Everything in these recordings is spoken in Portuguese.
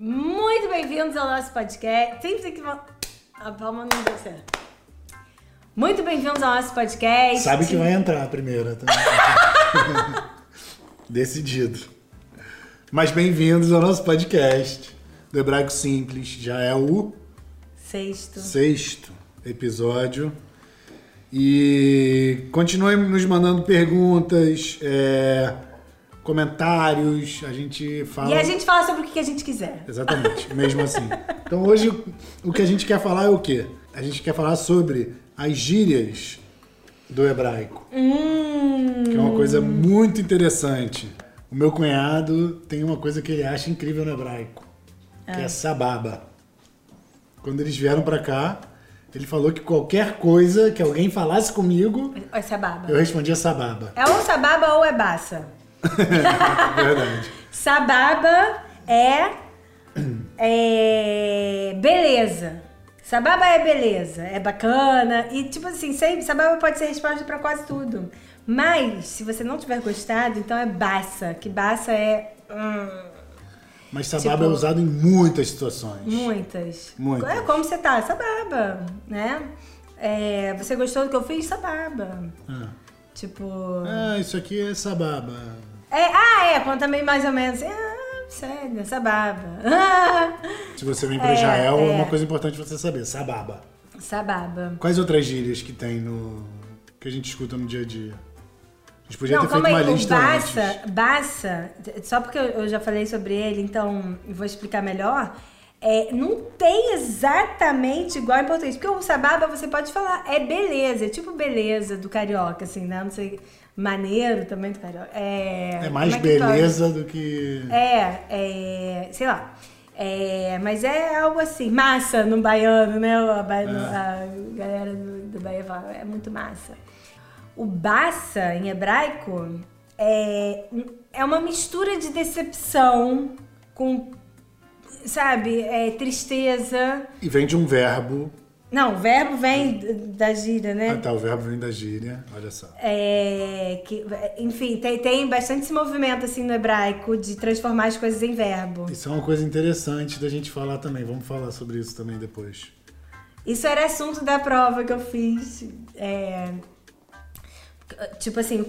Muito bem-vindos ao nosso podcast. Sempre que a palma não deu certo. Muito bem-vindos ao nosso podcast. Sabe que vai entrar a primeira também. Decidido. Mas bem-vindos ao nosso podcast do Hebraico Simples. Já é o Sexto. sexto episódio. E continuem nos mandando perguntas, é, comentários. A gente fala. E a gente fala sobre o que a gente quiser. Exatamente, mesmo assim. Então hoje o- que a gente quer falar é o quê? A gente quer falar sobre as gírias do hebraico, Hum. que é uma coisa muito interessante. O meu cunhado tem uma coisa que ele acha incrível no hebraico, que é sababa. Quando eles vieram pra cá, ele falou que qualquer coisa que alguém falasse comigo, Oi, sababa. eu respondia sababa. É ou sababa ou é baça. Verdade. Sababa é, é beleza. Sababa é beleza, é bacana. E tipo assim, sempre, sababa pode ser resposta pra quase tudo. Mas, se você não tiver gostado, então é baça. Que baça é. hum, Mas sababa Tipo- é usado em muitas situações. muitas. Muitas. É como você tá, sababa, né? É, você gostou do que eu fiz? Sababa. Ah. Tipo. Ah, isso aqui é sababa. É, ah, é, quando também mais ou menos. Ah, sério, sababa. Se você vem para É, Israel, é é. uma coisa importante você saber, sababa. sababa. Quais outras gírias que tem no que a gente escuta no dia a dia? A gente podia Não, ter feito uma aí, o lista Bassa, antes. Bassa, só porque eu já falei sobre ele, então vou explicar melhor. É, não tem exatamente igual em português. Porque o sababa você pode falar, é beleza, é tipo beleza do carioca, assim, né? Não sei, maneiro também do carioca. É, É mais fala? beleza do que É, é, sei lá. É, mas é algo assim, massa no baiano, né? A, ba- a galera do, do Bahia fala, é muito massa. O bassa, em hebraico, é, é uma mistura de decepção com, sabe, é, tristeza. e vem de um verbo. Não, o verbo vem da gíria, né? Ah, tá, o verbo vem da gíria. Olha só. É, que, enfim, tem, tem bastante esse movimento assim no hebraico de transformar as coisas em verbo. Isso é uma coisa interessante da gente falar também. Vamos falar sobre isso também depois. Isso era assunto da prova que eu fiz. é, tipo assim,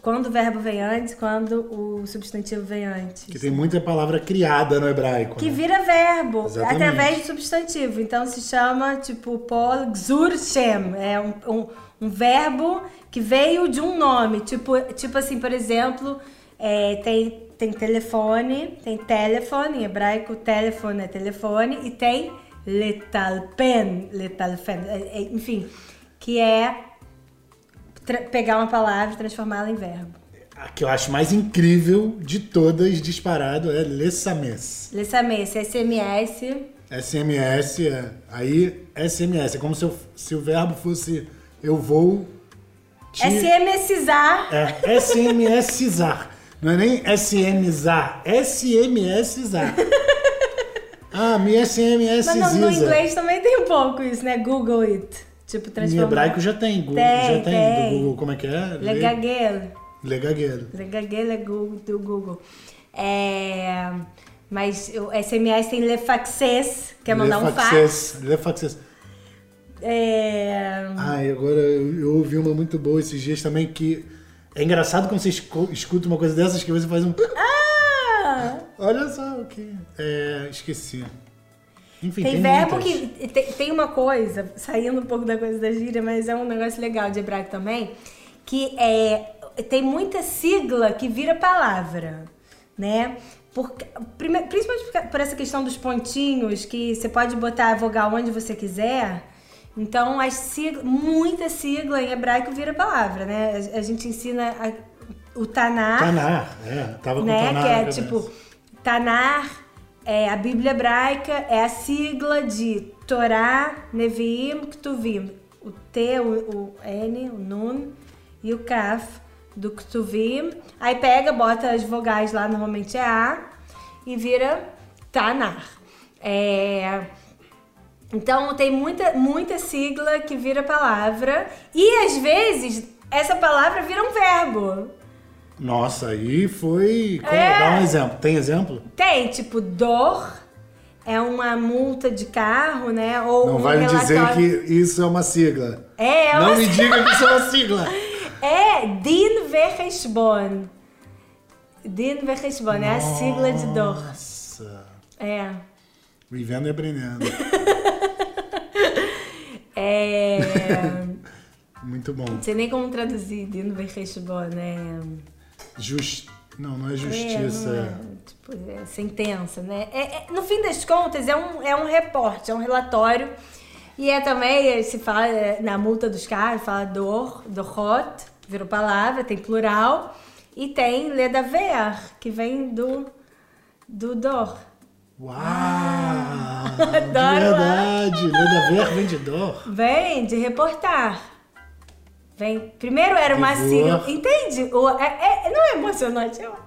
quando o verbo vem antes, quando o substantivo vem antes. Que tem muita palavra criada no hebraico. Que né? vira verbo Exatamente. através do substantivo. Então se chama, tipo, Paul Gzur Shem. É um, um, um verbo que veio de um nome. Tipo, tipo assim, por exemplo, é, tem, tem telefone, tem telefone, em hebraico telefone é telefone, e tem letalpen, letalpen, é, é, enfim, que é pegar uma palavra e transformá-la em verbo. A que eu acho mais incrível de todas, disparado, é lesames. Lessamê, SMS, SMS, é. Aí, SMS. É como se, eu- se o verbo fosse eu vou te... SMSizar. É, SMSizar. Não é nem SMzar, SMSizar. Ah, me SMSiza. Mas no, no inglês também tem um pouco isso, né? Google it. Tipo, Em transformar. hebraico já tem, Google, Tem, já tem, tem. do Google, como é que é? Legagueiro. Legagueiro. Legagueiro é do Google. É... Mas o SMS tem lefaxes, que é mandar um fax. Lefaxes, Lefaxes. É... Ai, agora eu, eu ouvi uma muito boa esses dias também que é engraçado quando você escu- escuta uma coisa dessas que você faz um. Ah! Olha só o que. É, esqueci. Enfim, Tem, tem, verbo muitas. que. Tem, tem uma coisa, saindo um pouco da coisa da gíria, mas é um negócio legal de hebraico também, que é. Tem muita sigla que vira palavra, né? Por, principalmente por, essa questão dos pontinhos, que você pode botar a vogal onde você quiser. Então, as sigla, muita sigla em hebraico vira palavra, né? A, gente ensina a- o Tanar Tanar, é. Tava com né? Tanar. que é tipo Tanar, é, a Bíblia hebraica é a sigla de Torá, Neviim, Ktuvim. O T, o, o N, o Nun e o Kaf do Ktuvim. Aí pega, bota as vogais lá, normalmente é A. e vira Tanar. É, então tem muita, muita sigla que vira palavra e às vezes essa palavra vira um verbo. Nossa, aí foi. Como, É. Dá um exemplo. Tem exemplo? Tem, tipo, dor é uma multa de carro, né? Ou Não um vai me dizer relatório- que isso é uma sigla. É, é Não uma me diga que isso é uma sigla. É Din Verresbon. Din Verresbon, é a sigla de dor. Nossa. É. Vivendo e aprendendo. É. Muito bom. Não sei nem como traduzir Din Verresbon, né? Just... Não, não é É, justiça. não é, tipo, é sentença, né? É, é- no fim das contas, é um, é um reporte, é um relatório. E é também, eh, se fala na multa dos carros, fala dor, dorot, virou palavra, tem plural. E tem ledaver, que vem do, do dor. Uau! Adoro de verdade. Leda Ver vem de dor. Vem de reportar. Vem. Primeiro era uma sigla. Entende? O, é, é- não é emocionante, eu acho.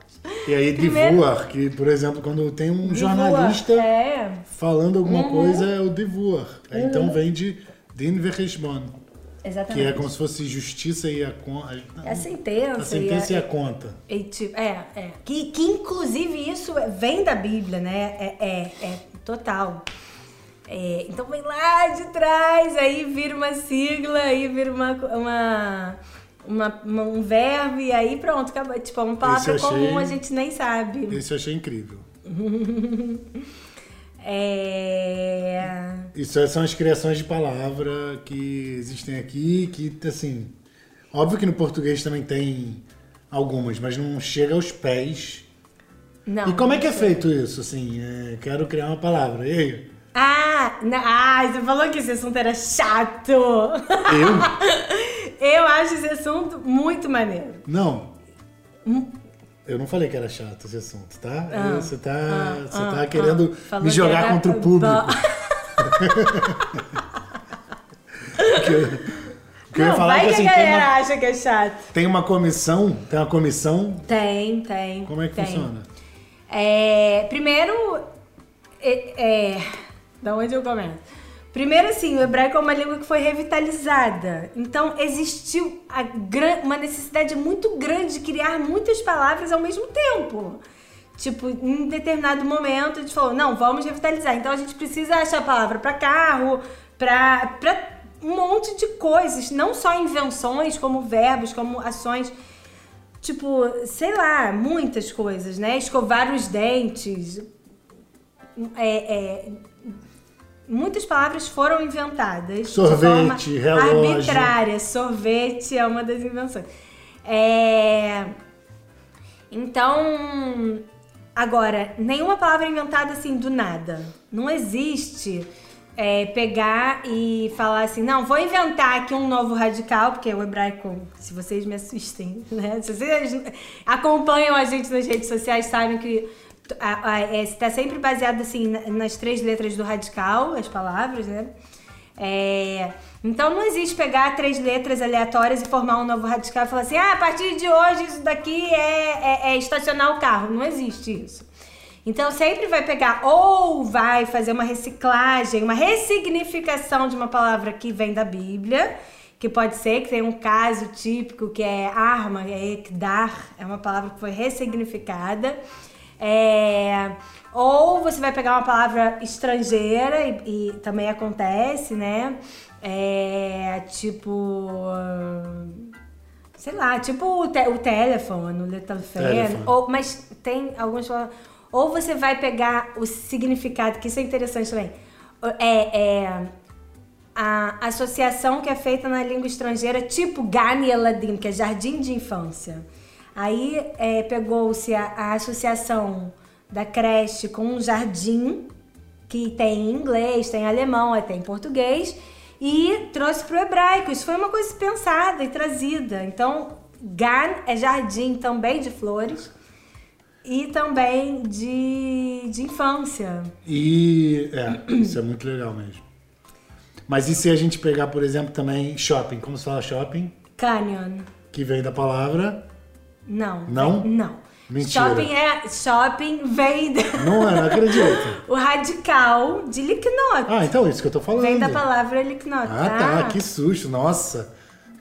E aí, Primeiro- divor, que, por exemplo, quando tem um jornalista É. falando alguma Uhum. coisa, é o divor. Aí, Então vem de din Exatamente. que é como se fosse justiça e a conta. É a sentença. A sentença e e a conta. e, tipo, é, é. Que, que inclusive isso vem da Bíblia, né? É, é, é total. É, então vem lá de trás, aí vira uma sigla, aí vira uma, uma, uma- uma- um verbo, e aí pronto, acabou. Tipo, é uma palavra achei- comum, a gente nem sabe. Esse eu achei incrível. É. Isso são as criações de palavra que existem aqui, que, assim, óbvio que no português também tem algumas, mas não chega aos pés. Não. e como é que é feito isso, assim? É, quero criar uma palavra. E aí? Ah, na, ah, você falou que esse assunto era chato. Eu? Eu acho esse assunto muito maneiro. Não. Hum? Eu não falei que era chato esse assunto, tá? Ah, você tá, ah, você ah, tá ah. querendo me que jogar era contra o público. que eu, o que eu ia Não, falar vai que que assim, a galera uma, acha que é chato. tem uma comissão, tem uma comissão. Tem, tem. Como é que tem. funciona? É, primeiro, é, é, da onde eu começo? Primeiro, assim, o hebraico é uma língua que foi revitalizada. Então, existiu uma necessidade muito grande de criar muitas palavras ao mesmo tempo. Tipo, em determinado momento, a gente falou, não, vamos revitalizar. Então, a gente precisa achar a palavra para carro, para um monte de coisas. Não só invenções, como verbos, como ações. Tipo, sei lá, muitas coisas, né? Escovar os dentes. É, é, muitas palavras foram inventadas. Sorvete, de forma relógio. arbitrária. Sorvete é uma das invenções. É, então, agora, nenhuma palavra é inventada assim do nada. Não existe é, pegar e falar assim, não, vou inventar aqui um novo radical, porque o hebraico, se vocês me assistem, né? Se vocês acompanham a gente nas redes sociais, sabem que está sempre baseado assim na- nas três letras do radical, as palavras, né? É, então não existe pegar três letras aleatórias e formar um novo radical e falar assim, ah, a partir de hoje isso daqui é, é- é estacionar o carro. Não existe isso. Então sempre vai pegar ou vai fazer uma reciclagem, uma ressignificação de uma palavra que vem da Bíblia, que pode ser que tenha um caso típico que é arma, é ekdar, é uma palavra que foi ressignificada. É, ou você vai pegar uma palavra estrangeira e, e também acontece, né? É, tipo. Sei lá, tipo o, te, o telefone, o telefone. Telefone. Ou, mas tem algumas palavras. Ou você vai pegar o significado, que isso é interessante também. É, é a associação que é feita na língua estrangeira, tipo Gani Eladim, que é jardim de infância. Aí é, pegou-se a, a associação da creche com um jardim, que tem em inglês, tem em alemão, tem em português, e trouxe para o hebraico. Isso foi uma coisa pensada e trazida. Então, Gan é jardim também de flores e também de, de infância. E é, isso é muito legal mesmo. Mas e se a gente pegar, por exemplo, também shopping? Como se fala shopping? Canyon. Que vem da palavra. Não. Não? Não. Mentira. Shopping é. Shopping vem. do- Não, é, não acredito. o radical de Licknot. Ah, então é isso que eu tô falando. Vem da palavra Licknot. Ah, tá, que susto, nossa.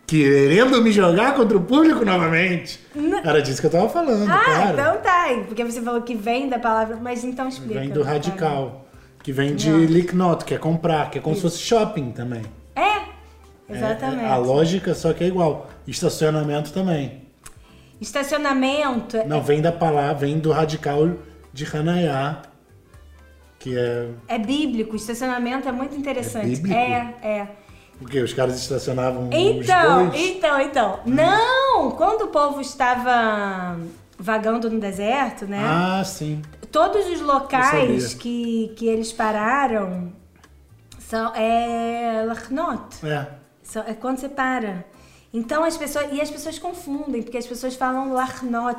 Querendo me jogar contra o público novamente. Era disso que eu tava falando, Ah, claro. então tá. Porque você falou que vem da palavra. Mas então explica. Vem do radical, que vem de Não. licknot, que é comprar, que é como se fosse shopping também. É, É, exatamente. é, a lógica só que é igual. Estacionamento também. Estacionamento. Não, vem da palavra, vem do radical de Hanayá, que é. É bíblico, estacionamento é muito interessante. É bíblico? É, é. Porque os caras estacionavam Então, então, então. Não! Quando o povo estava vagando no deserto, né? Ah, sim. Todos os locais que, que eles pararam são é Lachnot. É. São- É quando você para. Então as pessoas. E as pessoas confundem, porque as pessoas falam Lachnot.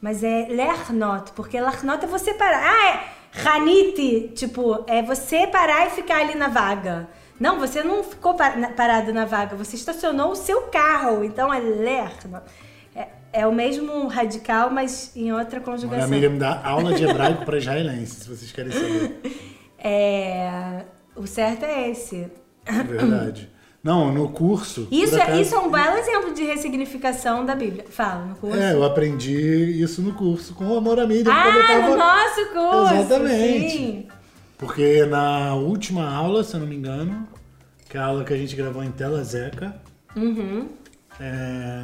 Mas é Lernot, porque Lachnot é você parar. Ah, é Hanite, tipo, é você parar e ficar ali na vaga. Não, você não ficou parado na vaga, você estacionou o seu carro. Então é Lernot. É, é o mesmo radical, mas em outra A conjugação. Miriam dá aula de hebraico para israelenses, se vocês querem saber. É, o certo é esse. Verdade. Não, no curso. Isso é, acaso- isso é um belo exemplo de ressignificação da Bíblia. Fala, no curso. É, eu aprendi isso no curso com o Amor eu Ah, tava. no nosso curso! Exatamente. Sim. Porque na última aula, se eu não me engano, que é a aula que a gente gravou em Tela Zeca, Uhum. é,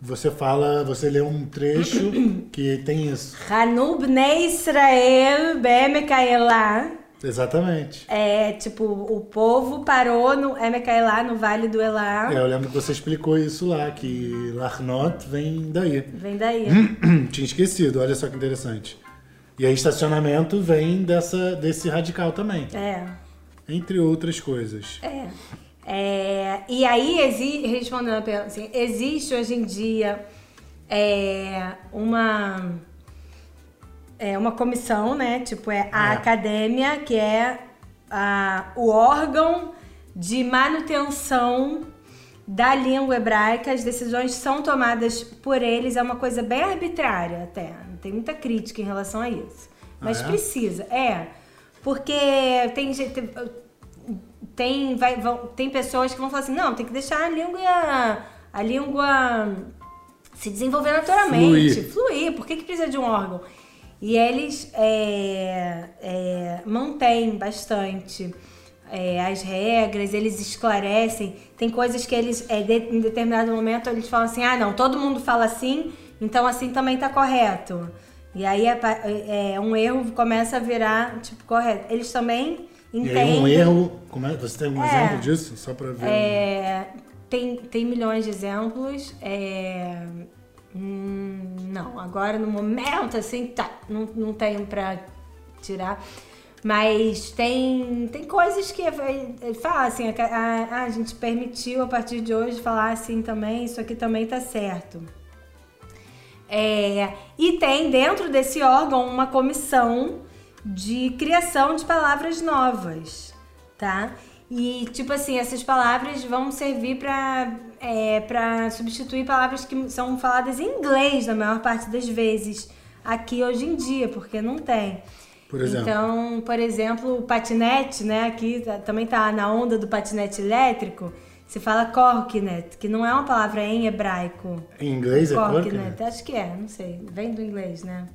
você fala, você lê um trecho que tem isso. Hanub Israel Be'emekaelá. Exatamente. É, tipo, o povo parou no Emekaelá, no Vale do Elá. É, eu lembro que você explicou isso lá, que Larnot vem daí. Vem daí. Tinha esquecido, olha só que interessante. E aí estacionamento vem dessa, desse radical também, É. entre outras coisas. É. É, e aí, exi respondendo a pergunta, assim, existe hoje em dia é, uma, é, uma comissão, né? Tipo, é a É. academia, que é a, o órgão de manutenção da língua hebraica. As decisões são tomadas por eles, é uma coisa bem arbitrária até. Tem muita crítica em relação a isso. Mas Ah, é? precisa, é. Porque tem gente tem, vai, vão- tem pessoas que vão falar assim, não, tem que deixar a língua, a língua se desenvolver naturalmente, Fluir. fluir. Por que, que precisa de um órgão? E eles é, é, mantêm bastante é, as regras, eles esclarecem. Tem coisas que eles, é, de- em determinado momento, eles falam assim, ah, não, todo mundo fala assim, então assim também tá correto. E aí é, pa- é, um erro começa a virar, tipo, correto. Eles também E entendem... aí um erro, como é? Você tem um É. exemplo disso? Só pra ver. É, tem, tem milhões de exemplos. É, não, agora no momento, assim, tá, não, não tenho pra tirar. Mas tem, tem coisas que ele fala assim, a, a, a gente permitiu a partir de hoje falar assim também, isso aqui também tá certo. É, e tem dentro desse órgão uma comissão de criação de palavras novas, tá? E tipo assim, essas palavras vão servir para é, para substituir palavras que são faladas em inglês na maior parte das vezes aqui hoje em dia, porque não tem. Por exemplo? Então, por exemplo, o patinete, né? Aqui tá- também tá na onda do patinete elétrico. Se fala corknet, que não é uma palavra em hebraico. Em inglês é Corknet, corknet? acho que é, não sei. Vem do inglês, né?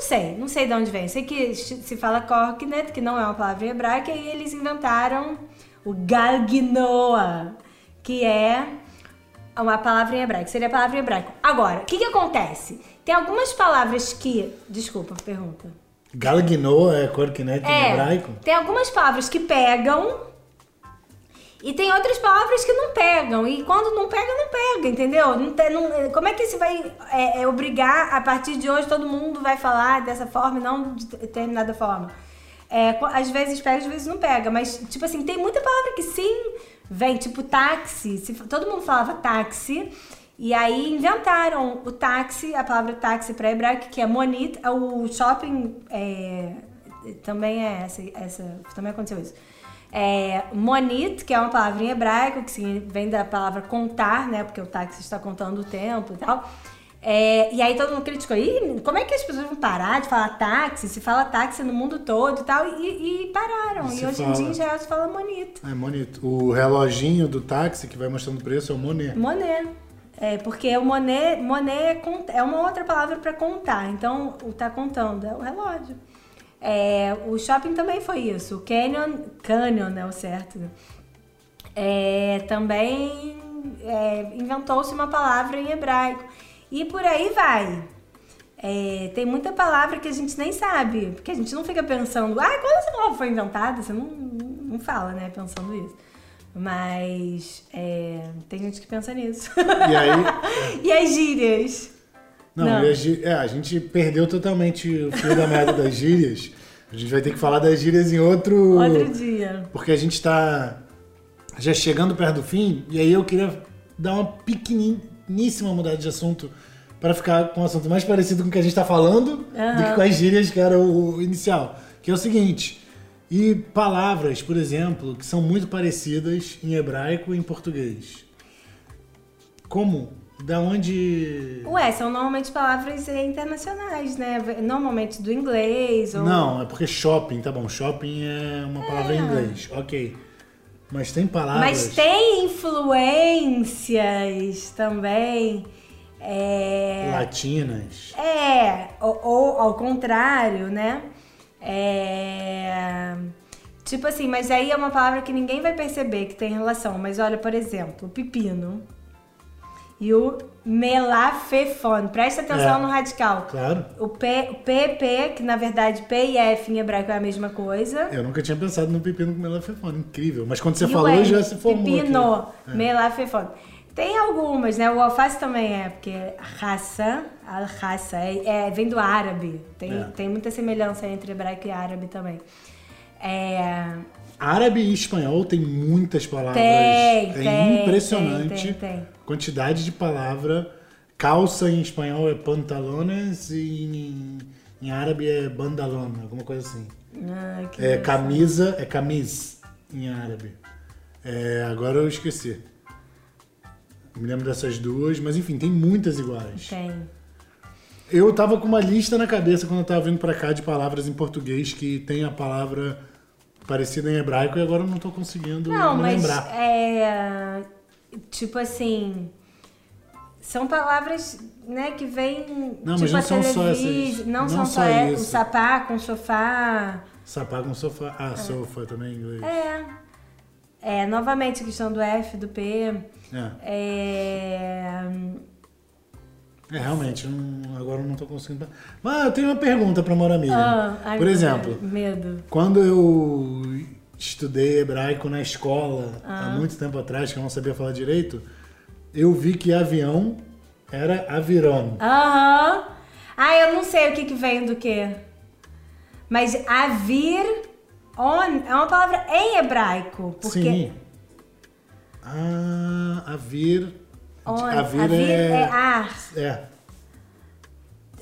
Não sei, não sei de onde vem. Sei que se fala corknet, que não é uma palavra em hebraico, e eles inventaram o galgnoa, que é uma palavra em hebraico. Seria a palavra em hebraico. Agora, o que que acontece? Tem algumas palavras que... Desculpa, pergunta. Galgnoa é corknet em É, hebraico? tem algumas palavras que pegam e tem outras palavras que não pegam. E quando não pega, não pega, entendeu? Não tem, não- como é que você vai é, é, obrigar, a partir de hoje, todo mundo vai falar dessa forma e não de determinada forma? É, às vezes pega, às vezes não pega. Mas, tipo assim, tem muita palavra que sim vem, tipo táxi. Se- todo mundo falava táxi. E aí inventaram o táxi, a palavra táxi para hebraico, que é monit. O shopping é, também é essa, essa. Também aconteceu isso. É, monit, que é uma palavra em hebraico, que vem da palavra contar, né? Porque o táxi está contando o tempo e tal. É, e aí todo mundo criticou. Ih, como é que as pessoas vão parar de falar táxi? Se fala táxi no mundo todo e tal. E, e pararam. Se e hoje fala. em dia em Israel se fala monito. É bonito. O reloginho do táxi que vai mostrando o preço é o Monet. Monet. É, porque o Monet, Monet é, é uma outra palavra para contar. Então, o tá contando é o relógio. É, o shopping também foi isso. O Canyon, Canyon é o certo. É, também é, inventou-se uma palavra em hebraico. E por aí vai. É, tem muita palavra que a gente nem sabe, porque a gente não fica pensando, ah, quando essa palavra foi inventada? Você não, não fala, né, pensando isso. Mas é, tem gente que pensa nisso. E aí. e as gírias? Não, Não. gí- é, a gente perdeu totalmente o fio da meada das gírias. A gente vai ter que falar das gírias em outro. Outro dia. Porque a gente tá já chegando perto do fim, e aí eu queria dar uma pequeniníssima mudada de assunto para ficar com um assunto mais parecido com o que a gente tá falando do que com as gírias que era o inicial. Que é o seguinte. E palavras, por exemplo, que são muito parecidas em hebraico e em português. Como? Da onde. Ué, são normalmente palavras internacionais, né? Normalmente do inglês ou... Não, é porque shopping, tá bom. Shopping é uma palavra em inglês, ok. Mas tem palavras. Mas tem influências também. É, Latinas. é ou, ou ao contrário, né? É, tipo assim, mas aí é uma palavra que ninguém vai perceber que tem relação. Mas olha, por exemplo, pepino e o melafefone. Presta atenção É. no radical. Claro. O, P, o PP, que na verdade P e F em hebraico é a mesma coisa. Eu nunca tinha pensado no pepino com melafefone. Incrível. Mas quando você E falou, já se formou. Pepino. É. melafefone. Tem algumas, né? O alface também é, porque raça, al raça, é, é- vem do árabe. Tem, É. tem muita semelhança entre hebraico e árabe também. É, Árabe e espanhol tem muitas palavras. Tem, é tem, impressionante. tem, tem, tem. Quantidade de palavra. Calça em espanhol é pantalones e em, em árabe é bandalon, alguma coisa assim. que É, camisa é camis em árabe. É, agora eu esqueci. Me lembro dessas duas, mas enfim, tem muitas iguais. Tem. Eu tava com uma lista na cabeça quando eu tava vindo pra cá de palavras em português que tem a palavra parecida em hebraico e agora eu não tô conseguindo Não, mas lembrar. é. Tipo assim. São palavras, né, que vêm. Não, tipo mas não a são só essas. Não, Não são só só, é, o sapá com sofá. Sapá com sofá. Ah, sofa também em inglês. É. É, novamente a questão do F, do P. É, É. é realmente, não- agora eu não tô conseguindo. Mas eu tenho uma pergunta pra Mora Miriam. Ah, ai, Por exemplo, Medo. Quando eu estudei hebraico na escola, há Ah. muito tempo atrás, que eu não sabia falar direito, eu vi que avião era aviron. Aham. Ah, eu não sei o que que vem do que. Mas avir on é uma palavra em hebraico. Porque Sim. Ah, avir. On, avir, avir é. é ar. É.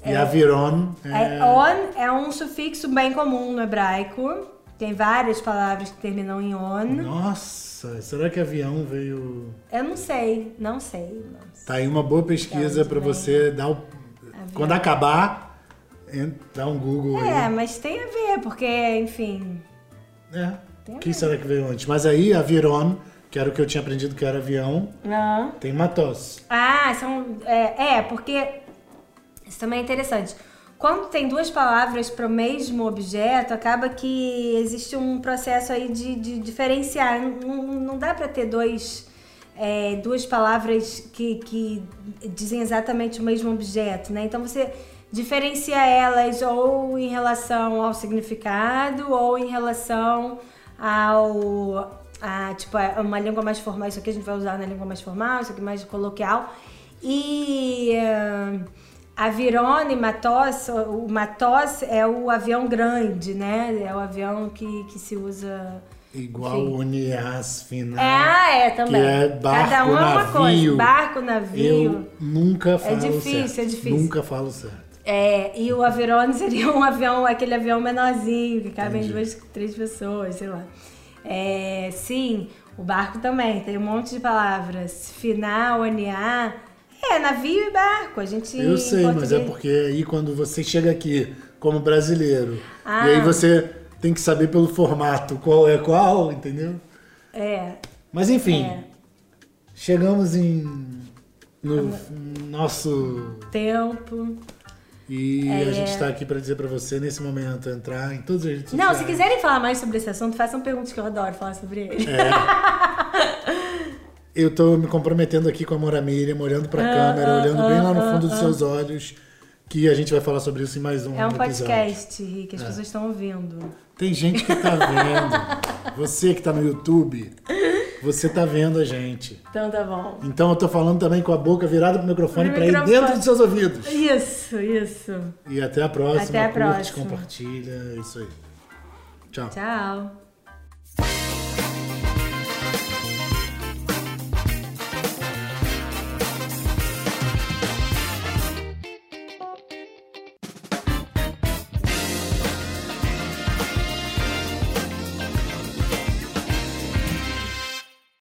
E aviron É, é. on é um sufixo bem comum no hebraico. Tem várias palavras que terminam em on. Nossa, será que avião veio. Eu não sei, não sei. sei. Tá aí uma boa pesquisa vem? você dar o. Avião. Quando acabar, dá um Google É, aí. mas tem a ver, porque, enfim. É. A Quem será que veio antes? Mas aí, aviron, que era o que eu tinha aprendido que era avião, Não. tem matos. Ah, são. É, é, porque. Isso também é interessante. Quando tem duas palavras para o mesmo objeto, acaba que existe um processo aí de, de diferenciar. Não, não dá para ter dois, é, duas palavras que, que dizem exatamente o mesmo objeto, né? Então você diferencia elas ou em relação ao significado ou em relação ao a, tipo, a uma língua mais formal, isso aqui a gente vai usar na língua mais formal, isso aqui mais coloquial. E eh, aviron e matos, o matos é o avião grande, né? É o avião que, que se usa... Igual o Nias final. Ah, é, também. Que é barco, Cada um é uma navio. coisa. Barco, navio. Eu nunca falo difícil, certo. é difícil. Nunca falo certo. É, e o Averone seria um avião, aquele avião menorzinho, que cabe em Entendi. duas, três pessoas, sei lá. É, sim, o barco também, tem um monte de palavras. Final, aniar, É, navio e barco. A gente. Eu sei, mas é porque aí quando você chega aqui como brasileiro, Ah. e aí você tem que saber pelo formato qual é qual, entendeu? É. Mas enfim, É. chegamos em no nosso Tempo. E É. a gente está aqui para dizer para você nesse momento entrar em todas as redes Não, se sociais. quiserem falar mais sobre esse assunto, façam perguntas que eu adoro falar sobre ele. Eu tô me comprometendo aqui com a Mora Miriam, olhando pra Ah, câmera, ah, olhando ah, bem lá no ah, fundo dos ah. seus olhos, que a gente vai falar sobre isso em mais um É um episódio. podcast, Rick, É. as pessoas estão ouvindo. Tem gente que tá vendo. Você que tá no YouTube, você tá vendo a gente. Então tá bom. Então eu tô falando também com a boca virada pro microfone Pro pra ir dentro dos seus ouvidos. Isso, isso. E até a próxima. Até a Curte, próxima. compartilha, é isso aí. Tchau. Tchau.